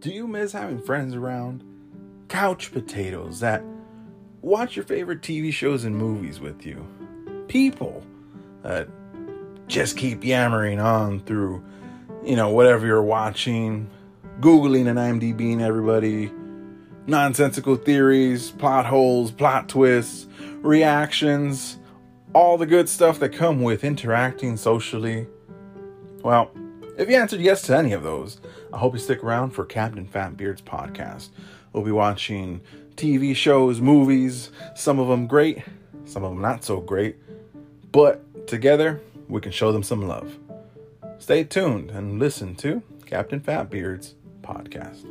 Do you miss having friends around? Couch potatoes that watch your favorite TV shows and movies with you. People that just keep yammering on through, you know, whatever you're watching, Googling and IMDBing everybody, nonsensical theories, plot holes, plot twists, reactions, all the good stuff that come with interacting socially. Well, if you answered yes to any of those, I hope you stick around for Captain Fatbeard's podcast. We'll be watching TV shows, movies, some of them great, some of them not so great, but together we can show them some love. Stay tuned and listen to Captain Fatbeard's podcast.